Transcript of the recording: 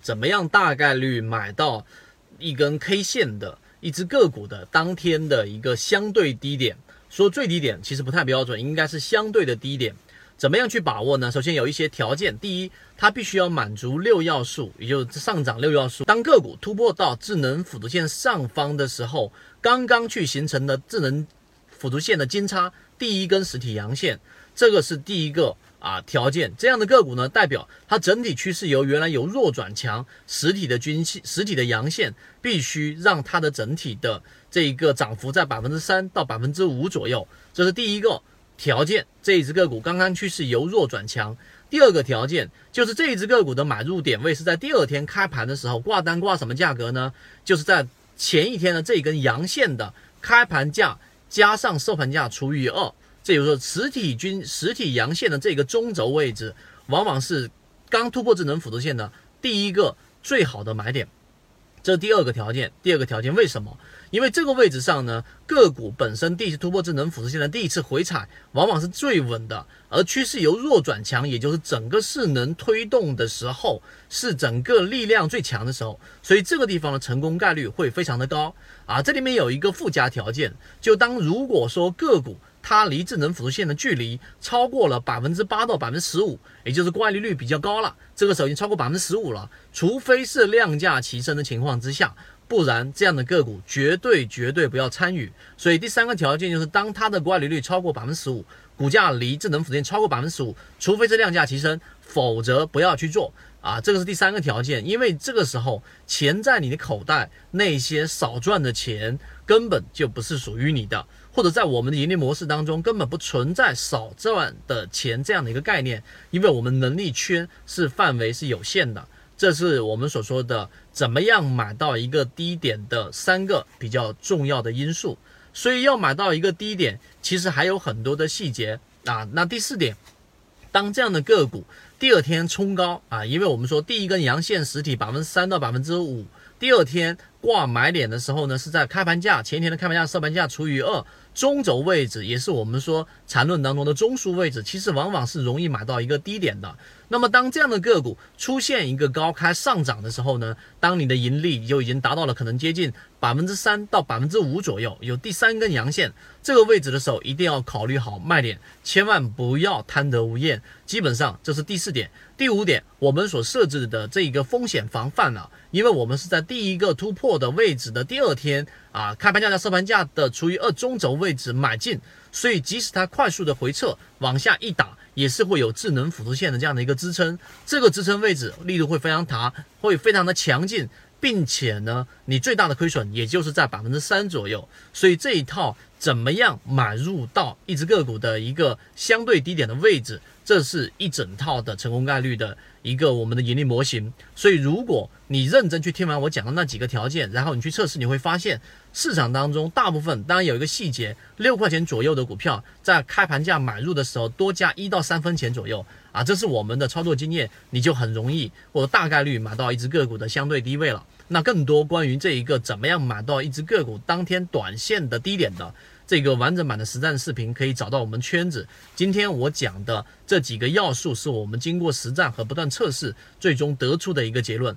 怎么样大概率买到一根 K 线的一只个股的当天的一个相对低点？说最低点其实不太标准，应该是相对的低点。怎么样去把握呢？首先有一些条件，第一，它必须要满足六要素，也就是上涨六要素。当个股突破到智能辅助线上方的时候，刚刚去形成的智能辅助线的金叉第一根实体阳线，这个是第一个。啊，条件这样的个股呢，代表它整体趋势由原来由弱转强，实体的均线、实体的阳线必须让它的整体的这一个涨幅在百分之三到百分之五左右，这是第一个条件。这一只个股刚刚趋势由弱转强。第二个条件就是这一只个股的买入点位是在第二天开盘的时候挂单挂什么价格呢？就是在前一天的这一根阳线的开盘价加上收盘价除以二。这就是说，实体均实体阳线的这个中轴位置，往往是刚突破智能辅助线的第一个最好的买点。这是第二个条件。第二个条件为什么？因为这个位置上呢，个股本身第一次突破智能辅助线的第一次回踩，往往是最稳的。而趋势由弱转强，也就是整个势能推动的时候，是整个力量最强的时候。所以这个地方的成功概率会非常的高啊。这里面有一个附加条件，就当如果说个股。它离智能辅助线的距离超过了百分之八到百分之十五，也就是乖离率比较高了。这个时候已经超过百分之十五了，除非是量价齐升的情况之下，不然这样的个股绝对绝对不要参与。所以第三个条件就是，当它的乖离率超过百分之十五，股价离智能辅助线超过百分之十五，除非是量价齐升，否则不要去做啊。这个是第三个条件，因为这个时候钱在你的口袋，那些少赚的钱根本就不是属于你的。或者在我们的盈利模式当中，根本不存在少赚的钱这样的一个概念，因为我们能力圈是范围是有限的，这是我们所说的怎么样买到一个低点的三个比较重要的因素。所以要买到一个低点，其实还有很多的细节啊。那第四点，当这样的个股第二天冲高啊，因为我们说第一根阳线实体百分之三到百分之五，第二天挂买点的时候呢，是在开盘价前天的开盘价收盘价除以二。中轴位置也是我们说缠论当中的中枢位置，其实往往是容易买到一个低点的。那么当这样的个股出现一个高开上涨的时候呢，当你的盈利就已经达到了可能接近百分之三到百分之五左右，有第三根阳线这个位置的时候，一定要考虑好卖点，千万不要贪得无厌。基本上这是第四点，第五点我们所设置的这一个风险防范啊，因为我们是在第一个突破的位置的第二天啊，开盘价加收盘价的除以二中轴位置买进，所以即使它快速的回撤往下一打。也是会有智能辅助线的这样的一个支撑，这个支撑位置力度会非常大，会非常的强劲，并且呢，你最大的亏损也就是在百分之三左右，所以这一套怎么样买入到一只个股的一个相对低点的位置，这是一整套的成功概率的一个我们的盈利模型。所以如果你认真去听完我讲的那几个条件，然后你去测试，你会发现。市场当中大部分当然有一个细节，六块钱左右的股票在开盘价买入的时候多加一到三分钱左右啊，这是我们的操作经验，你就很容易或者大概率买到一只个股的相对低位了。那更多关于这一个怎么样买到一只个股当天短线的低点的这个完整版的实战视频，可以找到我们圈子。今天我讲的这几个要素是我们经过实战和不断测试最终得出的一个结论。